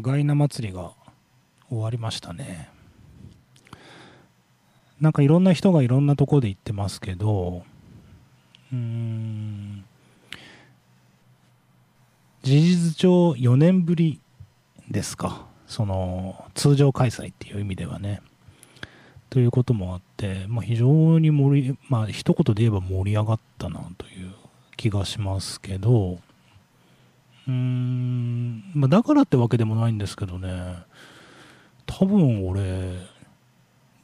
ガイナ祭りが終わりましたね。なんかいろんな人がいろんなとこで行ってますけどうん事実上4年ぶりですか。その通常開催っていう意味ではね。ということもあって、まあ、非常に盛りまあ一言で言えば盛り上がったなという気がしますけどうーん、まあ、だからってわけでもないんですけどね。多分俺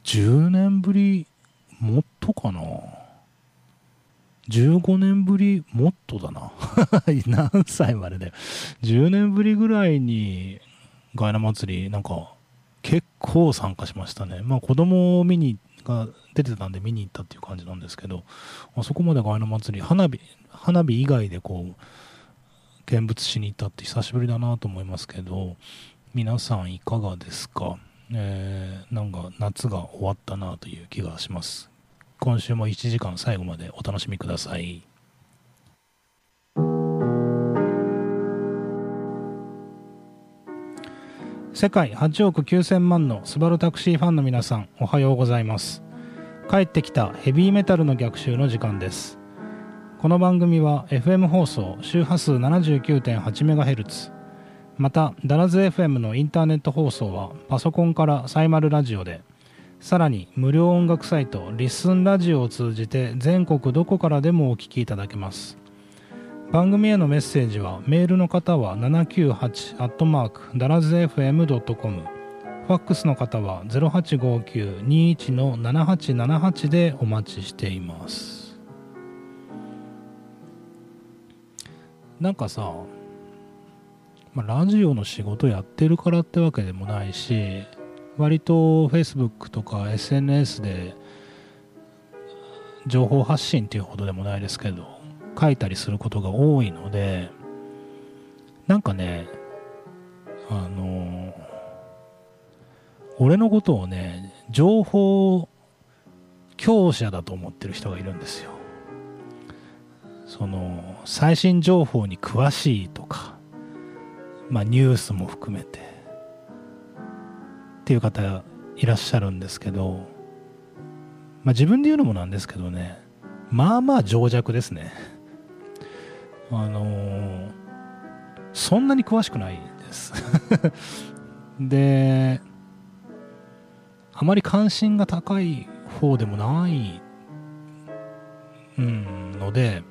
10年ぶりもっとかな。15年ぶりもっとだな。何歳までで10年ぶりぐらいにガイナ祭りなんか結構参加しましたね。まあ子供を見にが出てたんで見に行ったっていう感じなんですけどあそこまでガイナ祭り花火花火以外でこう見物しに行ったって久しぶりだなと思いますけど皆さんいかがですか、えー、なんか夏が終わったなという気がします今週も1時間最後までお楽しみください世界8億9000万のスバルタクシーファンの皆さんおはようございます帰ってきたヘビーメタルの逆襲の時間ですこの番組は FM 放送周波数 79.8MHz またダラズ FM のインターネット放送はパソコンからサイマルラジオでさらに無料音楽サイトリッスンラジオを通じて全国どこからでもお聴きいただけます。番組へのメッセージはメールの方は798ダラズ FM.com ファックスの方は0859-21-7878でお待ちしています。なんかさ、まあ、ラジオの仕事やってるからってわけでもないし割と Facebook とか SNS で情報発信っていうほどでもないですけど書いたりすることが多いのでなんかねあの俺のことをね情報強者だと思ってる人がいるんですよ。その最新情報に詳しいとか、まあ、ニュースも含めてっていう方いらっしゃるんですけど、まあ、自分で言うのもなんですけどねまあまあ情弱ですね。あのー、そんなに詳しくないです。であまり関心が高い方でもない、うん、ので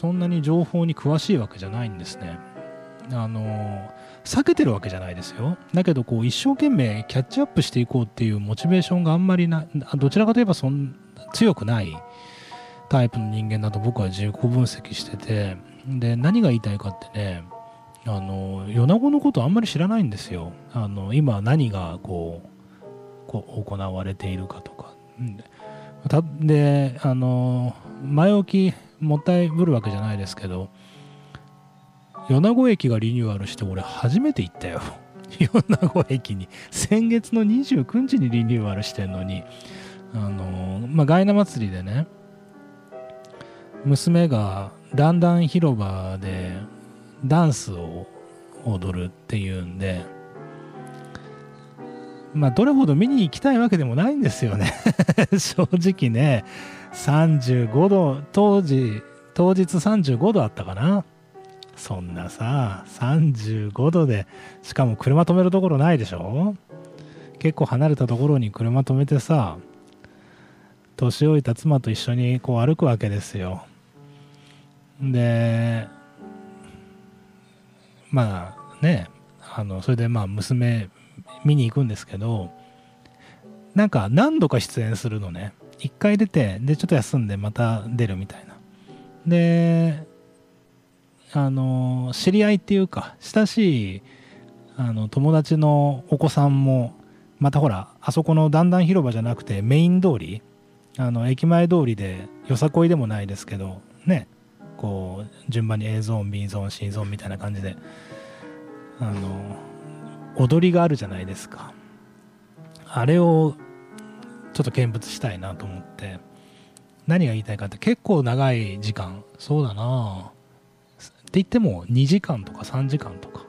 そんなに情報に詳しいわけじゃないんですね。あの避けてるわけじゃないですよ。だけどこう一生懸命キャッチアップしていこうっていうモチベーションがあんまりなどちらかといえばそん強くないタイプの人間だと僕は自己分析しててで何が言いたいかってねあの米子のことあんまり知らないんですよ。あの今何がこうこう行われているかとか。であの前置きもったいぶるわけじゃないですけど米子駅がリニューアルして俺初めて行ったよ。米子駅に。先月の29日にリニューアルしてんのに。あのまあガイナ祭りでね娘がだんだん広場でダンスを踊るっていうんでまあどれほど見に行きたいわけでもないんですよね。正直ね。35度当時当日35度あったかな？そんなさ35度でしかも車止めるところないでしょ？結構離れたところに車止めてさ年老いた妻と一緒にこう歩くわけですよ。でまあねあのそれでまあ娘見に行くんですけどなんか何度か出演するのね。1回出てでちょっと休んでまた出るみたいな。であの知り合いっていうか親しいあの友達のお子さんもまたほらあそこの段々広場じゃなくてメイン通りあの駅前通りでよさこいでもないですけどねこう順番に A ゾーン B ゾーン C ゾーンみたいな感じであの踊りがあるじゃないですか。あれをちょっと見物したいなと思って。何が言いたいかって結構長い時間。そうだな。って言っても2時間とか3時間とか。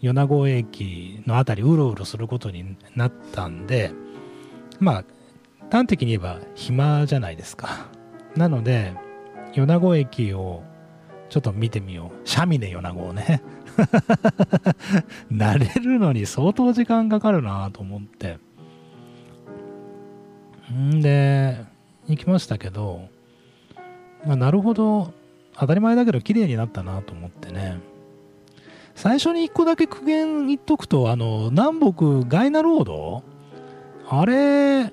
米子駅の辺りうろうろすることになったんでまあ端的に言えば暇じゃないですか。なので米子駅をちょっと見てみよう。シャミネ米子をね。慣れるのに相当時間かかるなと思って。ん。で行きましたけど、まあ、なるほど当たり前だけど綺麗になったなと思ってね。最初に1個だけ苦言言っとくとあの南北ガイナロードあれ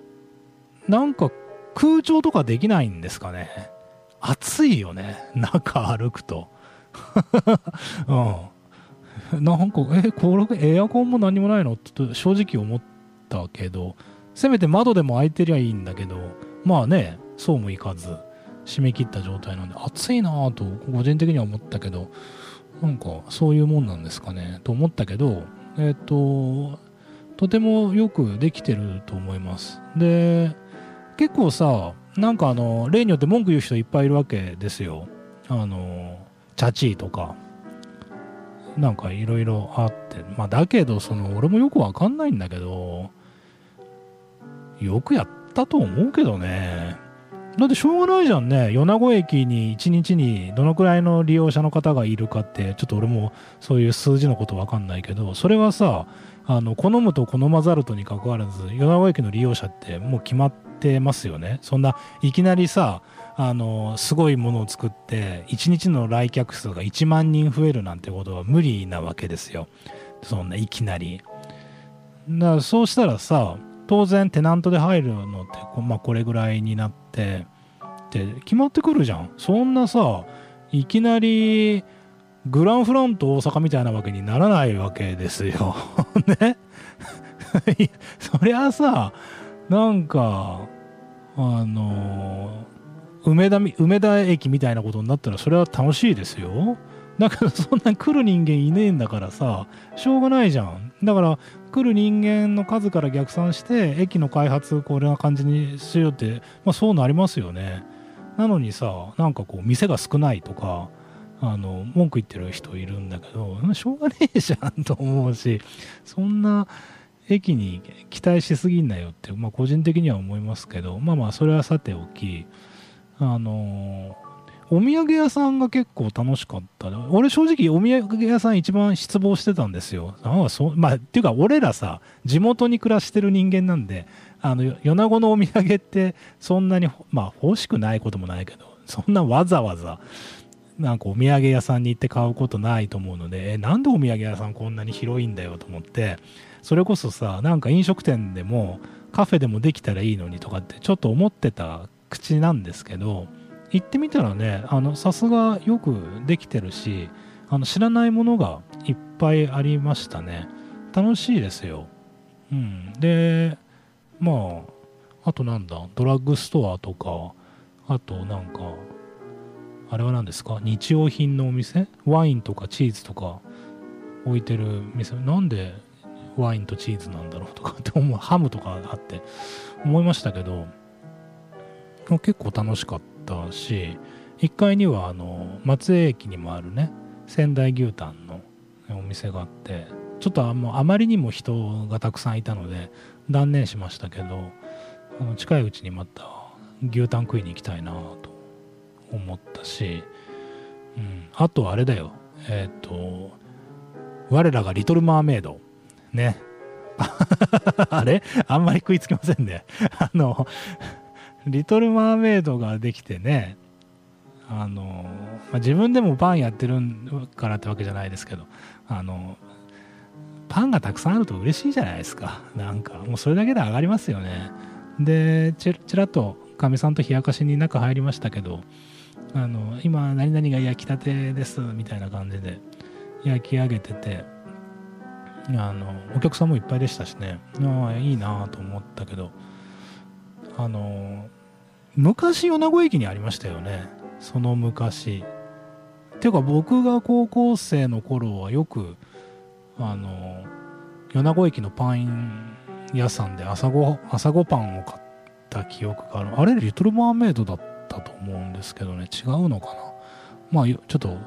なんか空調とかできないんですかね？暑いよね。中歩くと。うん。なんかえこれエアコンも何もないの？って正直思ったけど。せめて窓でも開いてりゃいいんだけどまあねそうもいかず締め切った状態なんで暑いなぁと個人的には思ったけどなんかそういうもんなんですかねと思ったけどえっ、ととてもよくできてると思います。で結構さなんかあの例によって文句言う人いっぱいいるわけですよ。あのチャチーとか。なんかいろいろあって。まあだけどその俺もよくわかんないんだけどよくやったと思うけどね。だってしょうがないじゃんね。米子駅に1日にどのくらいの利用者の方がいるかって、ちょっと俺もそういう数字のことわかんないけど、それはさ、あの好むと好まざるとにかかわらず、米子駅の利用者ってもう決まってますよね。そんないきなりさ、あのすごいものを作って1日の来客数が1万人増えるなんてことは無理なわけですよ。そんないきなり。だからそうしたらさ当然テナントで入るのって、まあ、これぐらいになってって決まってくるじゃん。そんなさいきなりグランフロント大阪みたいなわけにならないわけですよ。ね。そりゃさなんかあの梅田梅田駅みたいなことになったらそれは楽しいですよ。だけどそんな来る人間いねえんだからさしょうがないじゃん。だから来る人間の数から逆算して駅の開発これな感じにしようって、まあ、そうなりますよね。なのにさなんかこう店が少ないとかあの文句言ってる人いるんだけどしょうがねえじゃんと思うしそんな駅に期待しすぎんなよって、まあ、個人的には思いますけどまあまあそれはさておきあのお土産屋さんが結構楽しかった。俺正直お土産屋さん一番失望してたんですよ。ああそまあ、っていうか俺らさ、地元に暮らしてる人間なんで、あの、米子のお土産ってそんなに、まあ欲しくないこともないけど、そんなわざわざ、なんかお土産屋さんに行って買うことないと思うので、え、なんでお土産屋さんこんなに広いんだよと思って、それこそさ、なんか飲食店でもカフェでもできたらいいのにとかってちょっと思ってた口なんですけど、行ってみたらねさすがよくできてるしあの知らないものがいっぱいありましたね。楽しいですよ。うん。でまああとなんだ？ドラッグストアとかあとなんかあれは何ですか？日用品のお店？ワインとかチーズとか置いてる店？なんでワインとチーズなんだろうとかって思う。ハムとかあって思いましたけど結構楽しかったし1階にはあの松江駅にもあるね仙台牛タンのお店があってちょっとああまりにも人がたくさんいたので断念しましたけどあの近いうちにまた牛タン食いに行きたいなと思ったし、うん、あとあれだよえっ、ー、と我らがリトル・マーメイドね。あれ？あんまり食いつきませんね。あのリトル・マーメイドができてねあの、まあ、自分でもパンやってるからってわけじゃないですけどあのパンがたくさんあると嬉しいじゃないですか。なんかもうそれだけで上がりますよね。でちちらっとかみさんと冷やかしに中入りましたけどあの今何々が焼きたてですみたいな感じで焼き上げててあのお客さんもいっぱいでしたしね。ああいいなと思ったけど。あの昔米子駅にありましたよね。その昔。っていうか僕が高校生の頃はよくあの米子駅のパン屋さんで朝ご朝ごパンを買った記憶がある。あれリトルマーメイドだったと思うんですけどね。違うのかな。まあちょっと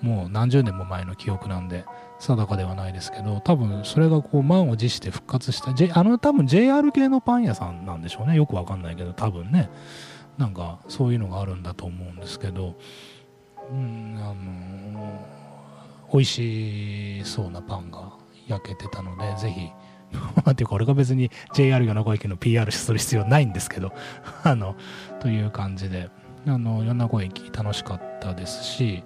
もう何十年も前の記憶なんで。定かではないですけど多分それがこう満を持して復活した、J、あの多分 JR 系のパン屋さんなんでしょうね。よくわかんないけど多分ね。なんかそういうのがあるんだと思うんですけどうんあの美味しそうなパンが焼けてたのでぜひ っていうか俺が別に JR 米子駅の PR する必要ないんですけど あのという感じで。あの米子駅楽しかったですし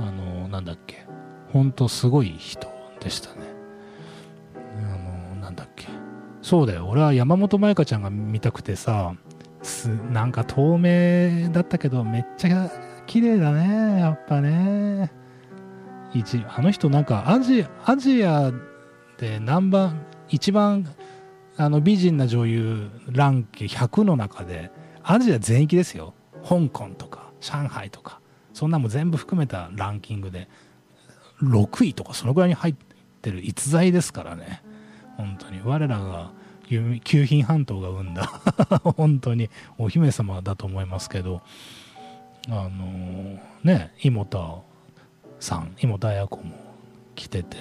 あのなんだっけ。ほんとすごい人でしたね。あのなんだっけ。そうだよ。俺は山本舞香ちゃんが見たくてさすなんか透明だったけどめっちゃ綺麗だねやっぱね。一あの人なんかアジアジアでナンバー一番あの美人な女優ランキング100の中でアジア全域ですよ。香港とか上海とか。そんなも全部含めたランキングで。6位とかそのぐらいに入ってる逸材ですからね。本当に。我らが九品半島が生んだ 本当にお姫様だと思いますけど。あのー、ね妹さん妹綾子も来てて。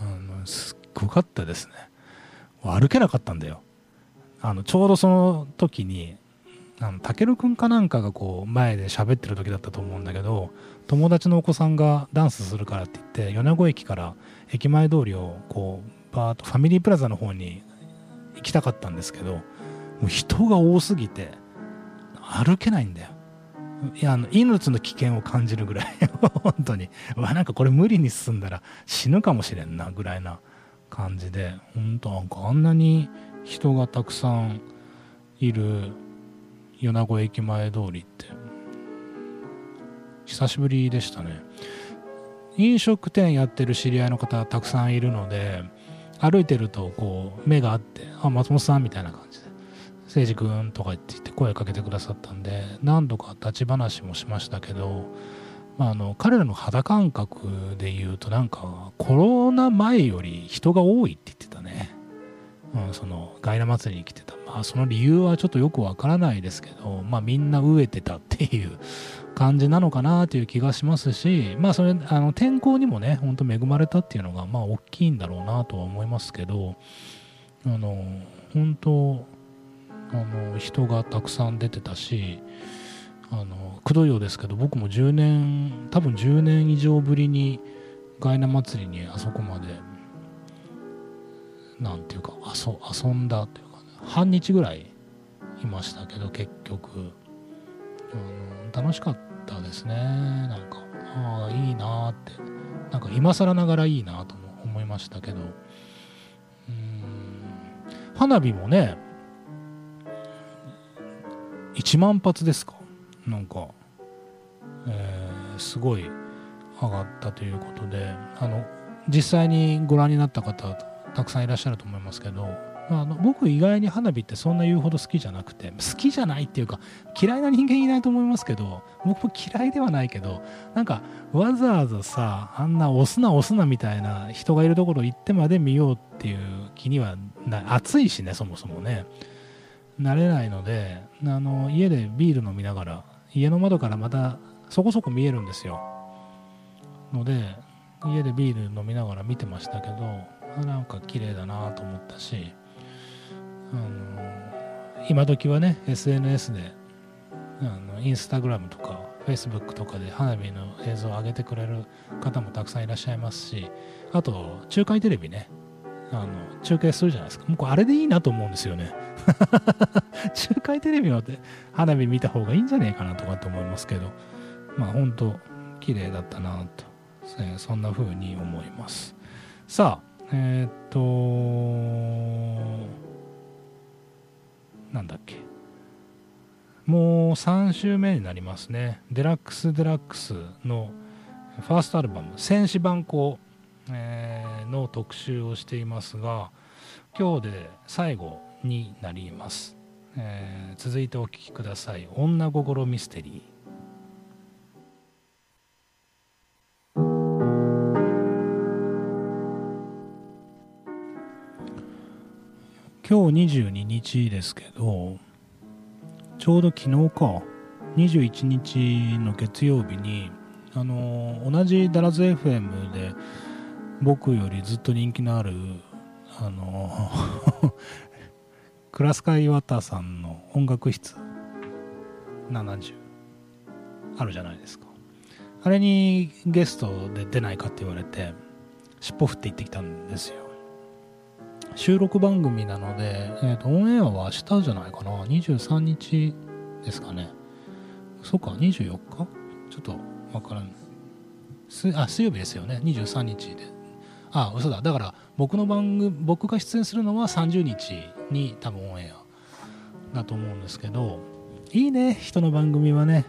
あのすっごかったですね。歩けなかったんだよ。あのちょうどその時にあのたけるくんかなんかがこう前で喋ってる時だったと思うんだけど友達のお子さんがダンスするからって言って米子駅から駅前通りをこうバーッとファミリープラザの方に行きたかったんですけどもう人が多すぎて歩けないんだよ。いやあの命の危険を感じるぐらい 本当に。わなんかこれ無理に進んだら死ぬかもしれんなぐらいな感じで本当なんかあんなに人がたくさんいる米子駅前通りって。久しぶりでしたね。飲食店やってる知り合いの方たくさんいるので歩いてるとこう目があって「あ松本さん」みたいな感じで「誠司君」とか言って声かけてくださったんで何度か立ち話もしましたけど、まあ、あの彼らの肌感覚で言うとなんかコロナ前より人が多いって言ってたね、うん、そのガイナ祭りに来てた。まあその理由はちょっとよくわからないですけどまあみんな飢えてたっていう感じなのかなという気がしますし、まあそれ、あの天候にもね、ほんと恵まれたっていうのが、まあ大きいんだろうなとは思いますけど、あの、本当、あの、人がたくさん出てたし、あの、くどいようですけど、僕も10年、多分10年以上ぶりに、ガイナ祭りにあそこまで、なんていうか、遊遊んだというか、ね、半日ぐらいいましたけど、結局、うん、楽しかったですね。なんかああいいなって。なんか今更ながらいいなとも思いましたけど。うん花火もね1万発ですか。なんか、えー、すごい上がったということであの実際にご覧になった方たくさんいらっしゃると思いますけどまああの僕意外に花火ってそんな言うほど好きじゃなくて好きじゃないっていうか嫌いな人間いないと思いますけど僕も嫌いではないけどなんかわざわざさあんな押すな押すなみたいな人がいるところ行ってまで見ようっていう気にはな暑いしねそもそもね。なれないのであの家でビール飲みながら家の窓からまたそこそこ見えるんですよ。ので家でビール飲みながら見てましたけどなんか綺麗だなと思ったしあの今時はね SNS であのインスタグラムとかフェイスブックとかで花火の映像を上げてくれる方もたくさんいらっしゃいますしあと中海テレビね。あの中継するじゃないですか。僕あれでいいなと思うんですよね。中海テレビの花火見た方がいいんじゃねえかなとかって思いますけどまあ本当綺麗だったなとそんな風に思います。さあえー、っとなんだっけ。もう3週目になりますね。デラックス・デラックスのファーストアルバム「戦士番号」え、の特集をしていますが今日で最後になります、えー、続いてお聴きください「女心ミステリー」今日22日ですけどちょうど昨日か21日の月曜日にあの同じダラズ FM で僕よりずっと人気のあるあのクラスカイワタさんの音楽室70あるじゃないですかあれにゲストで出ないかって言われて尻尾振って行ってきたんですよ収録番組なので、えーと、オンエアは明日じゃないかな？23日ですかね。そうか24日？ちょっとわからん。すあ水曜日ですよね。23日で。あ嘘だ。だから僕の番組僕が出演するのは30日に多分オンエアだと思うんですけどいいね。人の番組はね。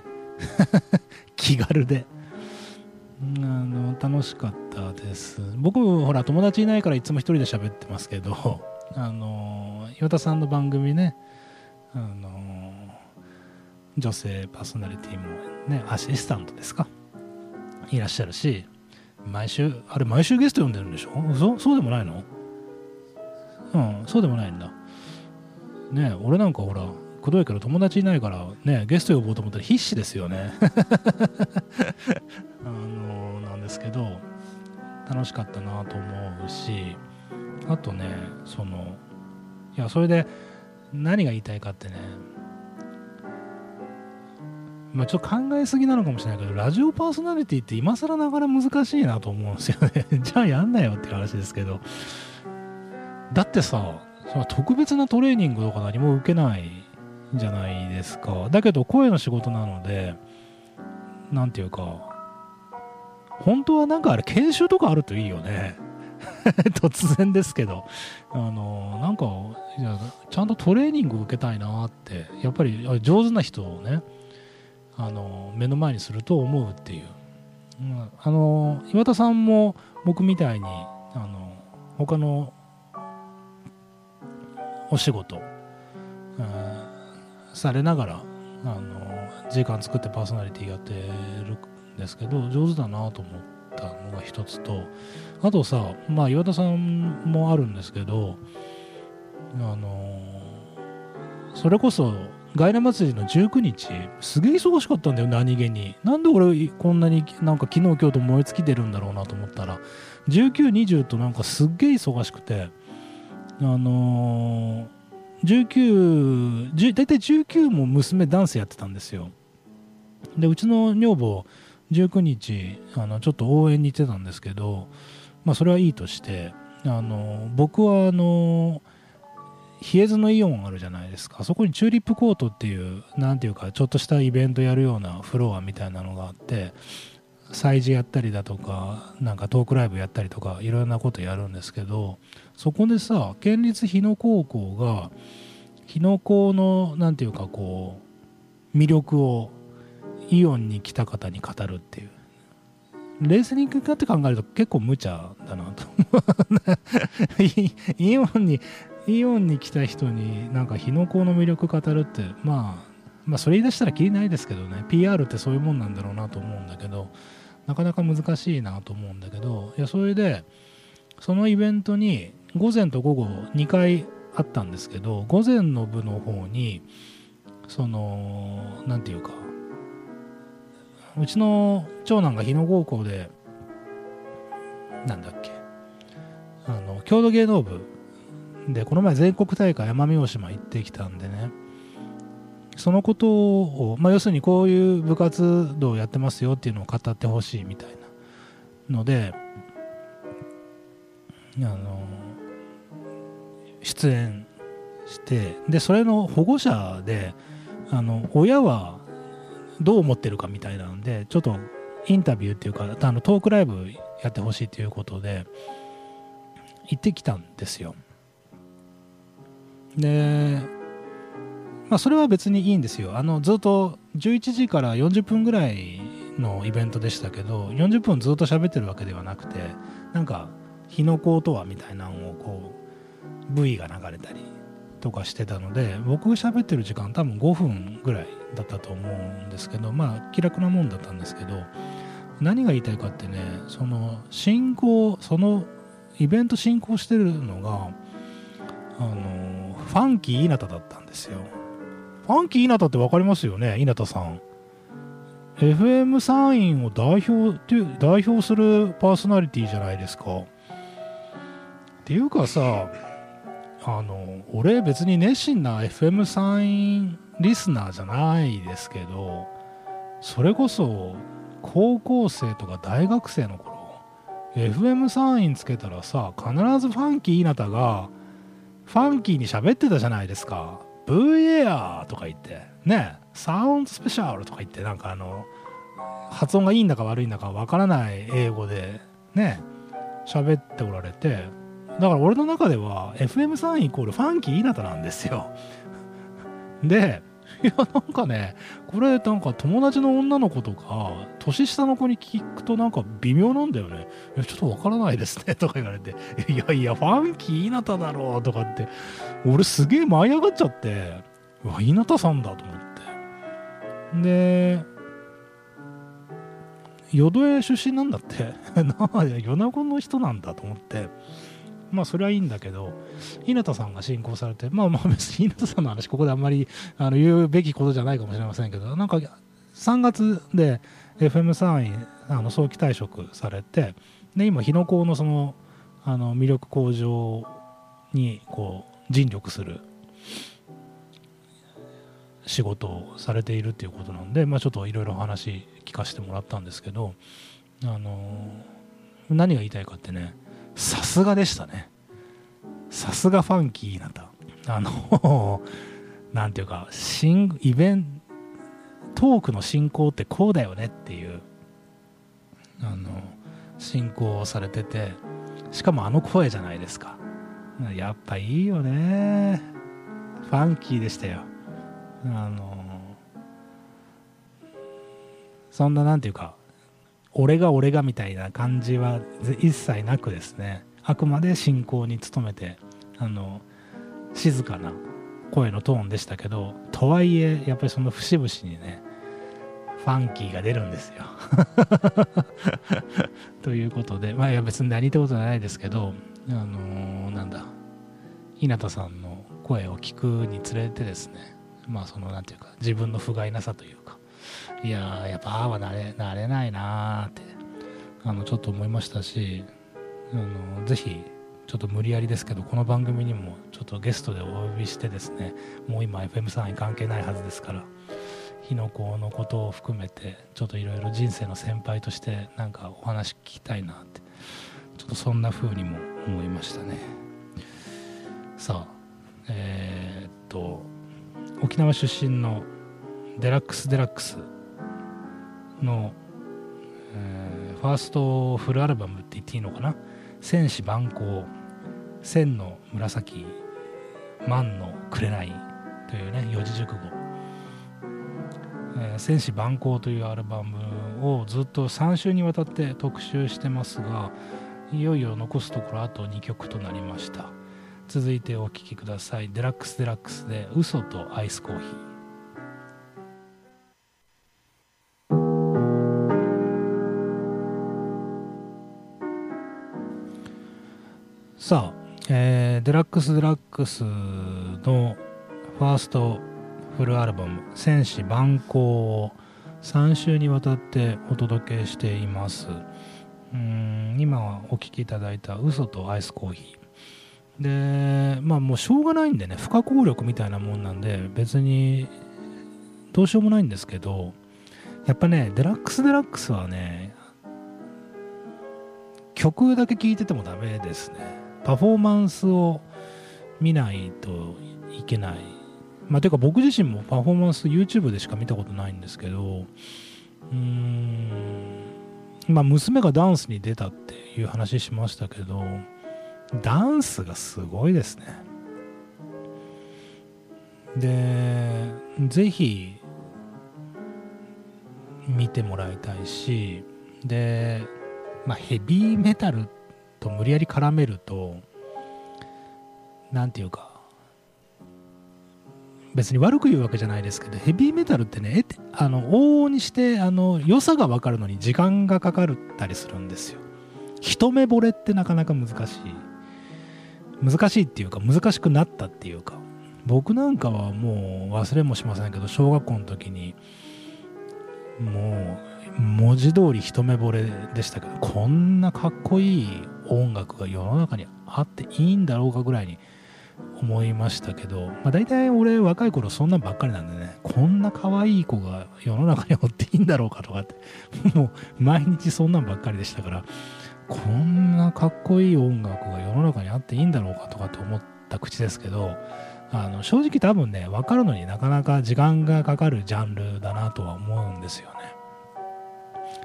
気軽で。あの楽しかったです。僕もほら友達いないからいつも一人で喋ってますけど あの岩田さんの番組ねあの女性パーソナリティもねアシスタントですか？いらっしゃるし毎週あれ毎週ゲスト呼んでるんでしょ？そそうでもないの？うんそうでもないんだ。ね俺なんかほらくどいけど友達いないからねゲスト呼ぼうと思ったら必死ですよね。あのなんですけど楽しかったなと思うしあとねそのいやそれで何が言いたいかってねまあ、ちょっと考えすぎなのかもしれないけどラジオパーソナリティって今更ながら難しいなと思うんですよね。じゃあやんなよっていう話ですけど。だってさその特別なトレーニングとか何も受けないじゃないですか。だけど声の仕事なので何て言うか本当はなんかあれ研修とかあるといいよね。突然ですけど。あのなんかちゃんとトレーニング受けたいなって。やっぱり上手な人をねあの目の前にすると思うっていう、うん、あの岩田さんも僕みたいにあの他のお仕事、うん、されながらあの時間作ってパーソナリティやってるですけど上手だなと思ったのが一つとあとさまあ岩田さんもあるんですけどあのそれこそ外来祭りの19日すげえ忙しかったんだよ何気に。なんで俺こんなになんか昨日今日と燃え尽きてるんだろうなと思ったら1920となんかすげえ忙しくてあのー、19大体19も娘ダンスやってたんですよ。でうちの女房19日あのちょっと応援に行ってたんですけどまあそれはいいとしてあの僕はあの冷え津のイオンあるじゃないですか。そこにチューリップコートっていう何ていうかちょっとしたイベントやるようなフロアみたいなのがあって催事やったりだとかなんかトークライブやったりとかいろんなことやるんですけどそこでさ県立日野高校が日野高の何ていうかこう魅力をイオンに来た方に語るっていう。冷静に行くかって考えると結構無茶だなとイオンにイオンに来た人になんか日の光の魅力語るって、まあ、まあそれ言い出したらきりないですけどね。PR ってそういうもんなんだろうなと思うんだけどなかなか難しいなと思うんだけどいやそれでそのイベントに午前と午後2回あったんですけど午前の部の方にその何て言うかうちの長男が日野高校でなんだっけあの郷土芸能部でこの前全国大会奄美大島行ってきたんでね。そのことを、まあ、要するにこういう部活動をやってますよっていうのを語ってほしいみたいなのであの出演してでそれの保護者であの親はどう思ってるかみたいなのでちょっとインタビューっていうかあのトークライブやってほしいということで行ってきたんですよ。で、まあ、それは別にいいんですよあのずっと11時から40分ぐらいのイベントでしたけど40分ずっと喋ってるわけではなくてなんか日の光とはみたいなのをこう V が流れたりとかしてたので僕が喋ってる時間多分5分ぐらいだったと思うんですけどまあ気楽なもんだったんですけど何が言いたいかってねその進行そのイベント進行してるのがあのファンキー稲田だったんですよ。ファンキー稲田って分かりますよね？稲田さん。FM サインを代表っていう代表するパーソナリティじゃないですかっていうかさあの俺別に熱心な FM サインリスナーじゃないですけどそれこそ高校生とか大学生の頃 FM サインつけたらさ必ずファンキー稲田がファンキーに喋ってたじゃないですか。VAR とか言ってねサウンドスペシャルとか言ってなんかあの発音がいいんだか悪いんだかわからない英語でね喋っておられてだから俺の中では FM サインイコールファンキー稲田なんですよ。でいやなんかねこれなんか友達の女の子とか年下の子に聞くとなんか微妙なんだよね。いやちょっとわからないですねとか言われて。いやいやファンキー稲田だろうとかって。俺すげえ舞い上がっちゃって。うわ稲田さんだと思って。で淀江出身なんだって。なあ米子の人なんだと思って。まあそれはいいんだけど、稲田さんが進行されて、まあまあ別に稲田さんの話ここであんまりあの言うべきことじゃないかもしれませんけど、なんか3月で FM3 位あの早期退職されて、で今日野港のそのあの魅力向上にこう尽力する仕事をされているっていうことなんで、まあ、ちょっといろいろ話聞かせてもらったんですけど、あの何が言いたいかってねさすがでしたね。さすがファンキーなた。あの なんていうか新イベントークの進行ってこうだよねっていうあの進行をされててしかもあの声じゃないですか。やっぱいいよね。ファンキーでしたよ。あのそんななんていうか俺が俺がみたいな感じは一切なくですね。あくまで進行に努めてあの静かな声のトーンでしたけどとはいえやっぱりその節々にねファンキーが出るんですよ。ということでまあいや別に何言ったことじゃないですけどあのー、なんだ日向さんの声を聞くにつれてですねまあその何て言うか自分の不甲斐なさというかいややっぱああはなれなれないなってあのちょっと思いましたしあのぜひちょっと無理やりですけどこの番組にもちょっとゲストでお呼びしてですねもう今 FM さんに関係ないはずですから火の粉のことを含めてちょっといろいろ人生の先輩としてなんかお話聞きたいなってちょっとそんな風にも思いましたね。さあえー、っと沖縄出身のデラックス・デラックスの、えー、ファーストフルアルバムって言っていいのかな「戦士万行」「千の紫」「万の紅」というね四字熟語「えー、戦士万行」というアルバムをずっと3週にわたって特集してますがいよいよ残すところあと2曲となりました。続いてお聴きください。デラックスデラックスで嘘とアイスコーヒー。さあ、えー、デラックス・デラックスのファーストフルアルバム「千紫万紅」を3週にわたってお届けしています。うん今お聴きいただいた「嘘とアイスコーヒー」でまあもうしょうがないんでね不可抗力みたいなもんなんで別にどうしようもないんですけどやっぱねデラックス・デラックスはね曲だけ聴いててもダメですね。パフォーマンスを見ないといけない。まあ、ていうか僕自身もパフォーマンス YouTube でしか見たことないんですけど、うーん、まあ、娘がダンスに出たっていう話しましたけど、ダンスがすごいですね。で、ぜひ見てもらいたいし、で、まあ、ヘビーメタルってと無理やり絡めると何て言うか別に悪く言うわけじゃないですけどヘビーメタルってねあの往々にしてあの良さが分かるのに時間がかかったりするんですよ。一目惚れってなかなか難しい。難しいっていうか難しくなったっていうか。僕なんかはもう忘れもしませんけど小学校の時にもう文字通り一目惚れでしたけどこんなかっこいい音楽が世の中にあっていいんだろうかぐらいに思いましたけど、まあ、大体俺若い頃そんなんばっかりなんでねこんな可愛い子が世の中におっていいんだろうかとかって もう毎日そんなんばっかりでしたからこんなかっこいい音楽が世の中にあっていいんだろうかとかって思った口ですけどあの正直多分ね分かるのになかなか時間がかかるジャンルだなとは思うんですよね。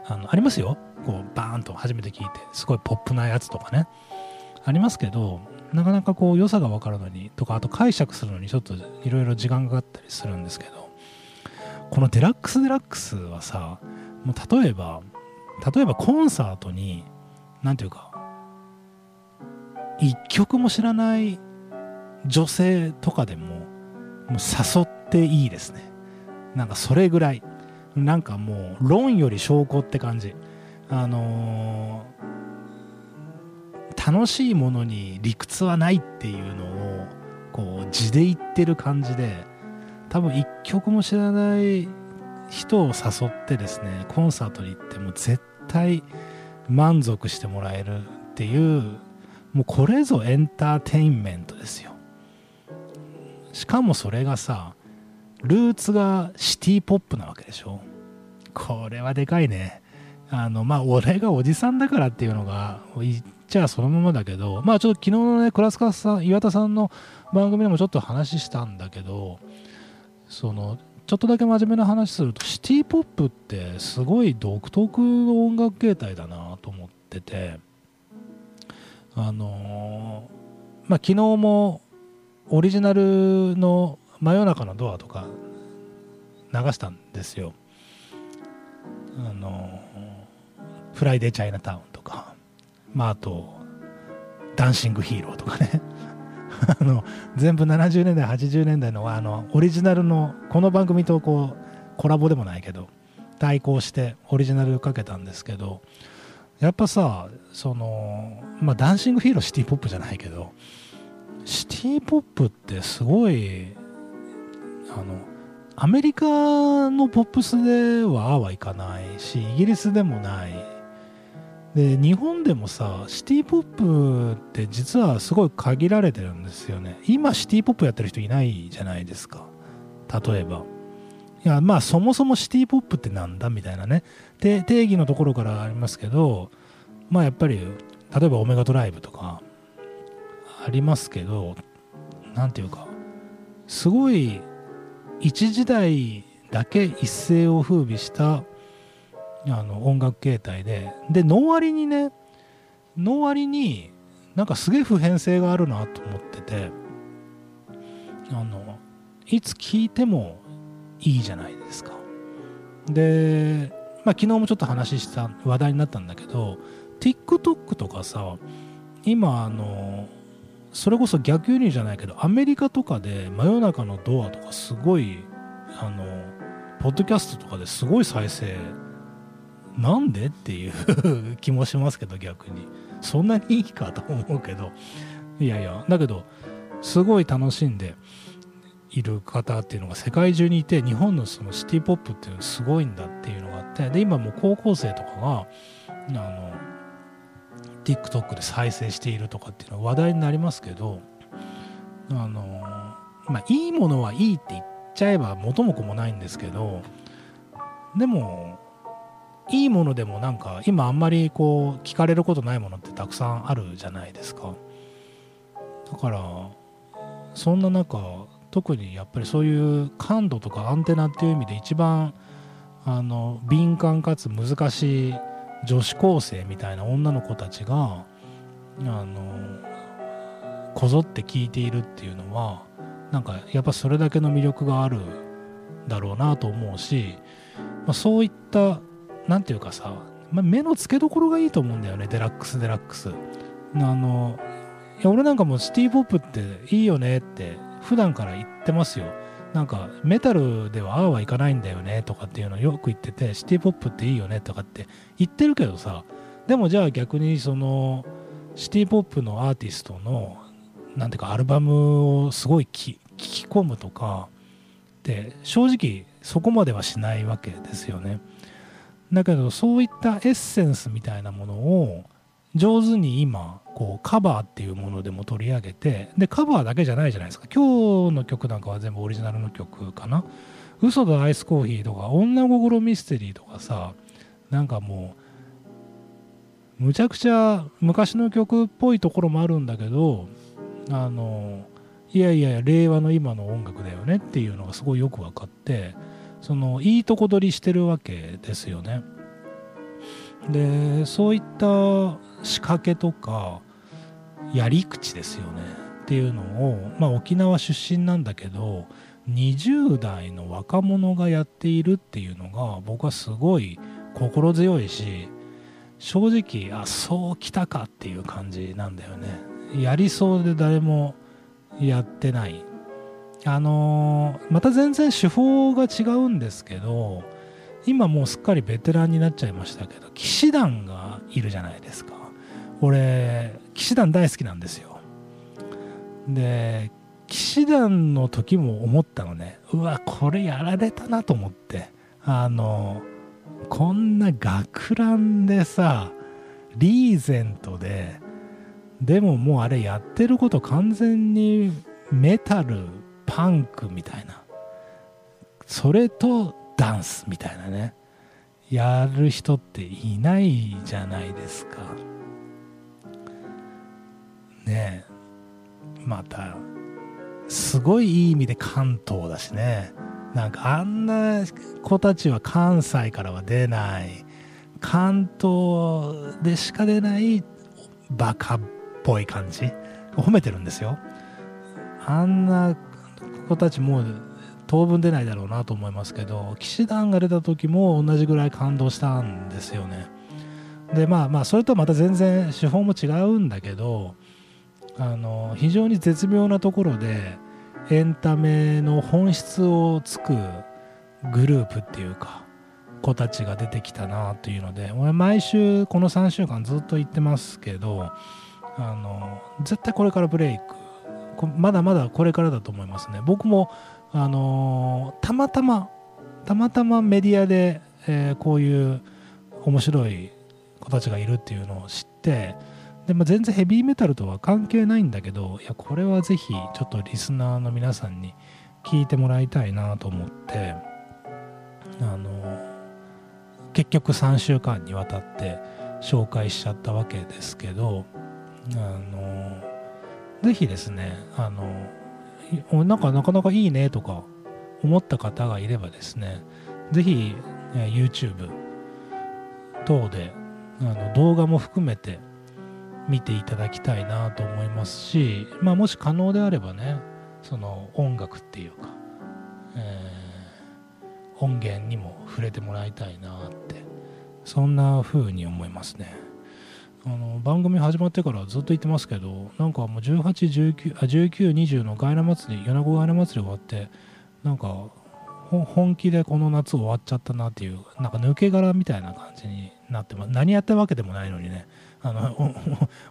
あのありますよ？こうバーンと初めて聞いてすごいポップなやつとかねありますけどなかなかこう良さが分かるのにとかあと解釈するのにちょっといろいろ時間がかかったりするんですけどこのデラックスデラックスはさもう例えば例えばコンサートに何ていうか一曲も知らない女性とかでももう誘っていいですね。なんかそれぐらい。なんかもう論より証拠って感じ。あのー、楽しいものに理屈はないっていうのをこう字で言ってる感じで多分一曲も知らない人を誘ってですねコンサートに行っても絶対満足してもらえるっていうもうこれぞエンターテインメントですよ。しかもそれがさルーツがシティポップなわけでしょ。これはでかいね。あのまあ俺がおじさんだからっていうのが言っちゃそのままだけどまあちょっと昨日のね倉塚さん岩田さんの番組でもちょっと話したんだけどそのちょっとだけ真面目な話するとシティポップってすごい独特の音楽形態だなと思っててあのー、まあ昨日もオリジナルの「真夜中のドア」とか流したんですよ。あのフライデーチャイナタウンとか、まあ、あとダンシングヒーローとかね。あの全部70年代80年代のあのオリジナルのこの番組とこうコラボでもないけど対抗してオリジナルかけたんですけどやっぱさそのまあダンシングヒーローシティポップじゃないけどシティポップってすごいあのアメリカのポップスではああはいかないしイギリスでもない。で日本でもさシティポップって実はすごい限られてるんですよね。今シティポップやってる人いないじゃないですか。例えば。いやまあそもそもシティポップってなんだみたいなね。定義のところからありますけどまあやっぱり例えばオメガドライブとかありますけど何ていうかすごい一時代だけ一世を風靡したあの音楽形態で。で脳割にね脳割になんかすげえ普遍性があるなと思っててあのいつ聴いてもいいじゃないですか。でまあ昨日もちょっと話した話題になったんだけど TikTok とかさ今あのそれこそ逆輸入じゃないけどアメリカとかで真夜中のドアとかすごいあのポッドキャストとかですごい再生。なんでっていう気もしますけど逆に。そんなにいいかと思うけどいやいやだけどすごい楽しんでいる方っていうのが世界中にいて日本のそのシティ・ポップっていうのすごいんだっていうのがあってで今もう高校生とかがあの TikTok で再生しているとかっていうのは話題になりますけどあのまあいいものはいいって言っちゃえば元も子もないんですけどでもいいものでもなんか今あんまりこう聞かれることないものってたくさんあるじゃないですか。だからそんな中特にやっぱりそういう感度とかアンテナっていう意味で一番あの敏感かつ難しい女子高生みたいな女の子たちがあのこぞって聞いているっていうのはなんかやっぱそれだけの魅力があるだろうなと思うし、まあ、そういった何て言うかさ、まあ、目の付けどころがいいと思うんだよねデラックスデラックス。あのいや俺なんかもシティ・ポップっていいよねって普段から言ってますよ。なんかメタルではああはいかないんだよねとかっていうのをよく言っててシティポップっていいよねとかって言ってるけどさでもじゃあ逆にそのシティポップのアーティストのなんていうかアルバムをすごい聴き込むとかって正直そこまではしないわけですよね。だけどそういったエッセンスみたいなものを上手に今こうカバーっていうものでも取り上げてでカバーだけじゃないじゃないですか今日の曲なんかは全部オリジナルの曲かな嘘とアイスコーヒーとか女心ミステリーとかさなんかもうむちゃくちゃ昔の曲っぽいところもあるんだけどあのいやいや令和の今の音楽だよねっていうのがすごいよく分かってそのいいとこ取りしてるわけですよね。でそういった仕掛けとかやり口ですよね。っていうのを、まあ、沖縄出身なんだけど20代の若者がやっているっていうのが僕はすごい心強いし正直あそうきたかっていう感じなんだよね。やりそうで誰もやってない。あのー、また全然手法が違うんですけど今もうすっかりベテランになっちゃいましたけど騎士団がいるじゃないですか。俺騎士団大好きなんですよ。で騎士団の時も思ったのね。うわこれやられたなと思って。あのこんな学ランでさリーゼントででももうあれやってること完全にメタルパンクみたいな。それとダンスみたいなね。やる人っていないじゃないですか。ねまたすごいいい意味で関東だしね。なんかあんな子たちは関西からは出ない。関東でしか出ないバカっぽい感じ。褒めてるんですよ。あんな子たちもう当分出ないだろうなと思いますけど騎士団が出た時も同じぐらい感動したんですよね。でまあまあそれとはまた全然手法も違うんだけどあの非常に絶妙なところでエンタメの本質をつくグループっていうか子たちが出てきたなというので俺毎週この3週間ずっと言ってますけどあの絶対これからブレイク。まだまだこれからだと思いますね。僕もあのたまたまたまたまメディアで、えー、こういう面白い子たちがいるっていうのを知ってで、まあ、全然ヘビーメタルとは関係ないんだけどいやこれはぜひちょっとリスナーの皆さんに聞いてもらいたいなと思ってあの結局3週間にわたって紹介しちゃったわけですけどあのぜひですねあのなんかなかなかいいねとか思った方がいればですねぜひ、え YouTube 等であの動画も含めて見ていただきたいなと思いますし、まあ、もし可能であればねその音楽っていうか、えー、音源にも触れてもらいたいなってそんな風に思いますね。あの番組始まってからずっと言ってますけどなんかもう1819あ1920のガイナ祭り米子ガイナ祭り終わってなんか本気でこの夏終わっちゃったなっていうなんか抜け殻みたいな感じになってます。何やったわけでもないのにね。あの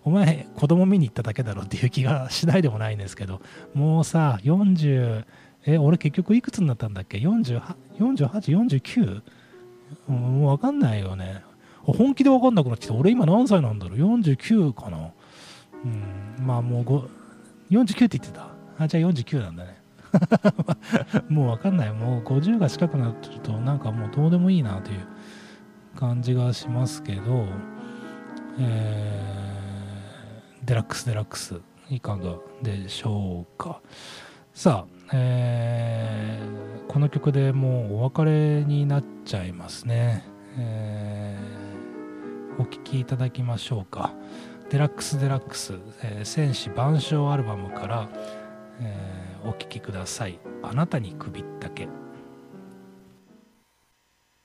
お前子供見に行っただけだろっていう気がしないでもないんですけど。もうさ40え俺結局いくつになったんだっけ？4849もう分かんないよね。本気で分かんなくなってきた。俺今何歳なんだろう？49かな。うんまあもう49って言ってた。あじゃあ49なんだね。もう分かんない。もう50が近くなってるとなんかもうどうでもいいなという感じがしますけどえー、デラックスデラックス。いかがでしょうか。さあ、えー、この曲でもうお別れになっちゃいますね、えー、お聴きいただきましょうか。デラックスデラックス、えー、戦士万象アルバムから、えー、お聴きください。あなたに首ったけ。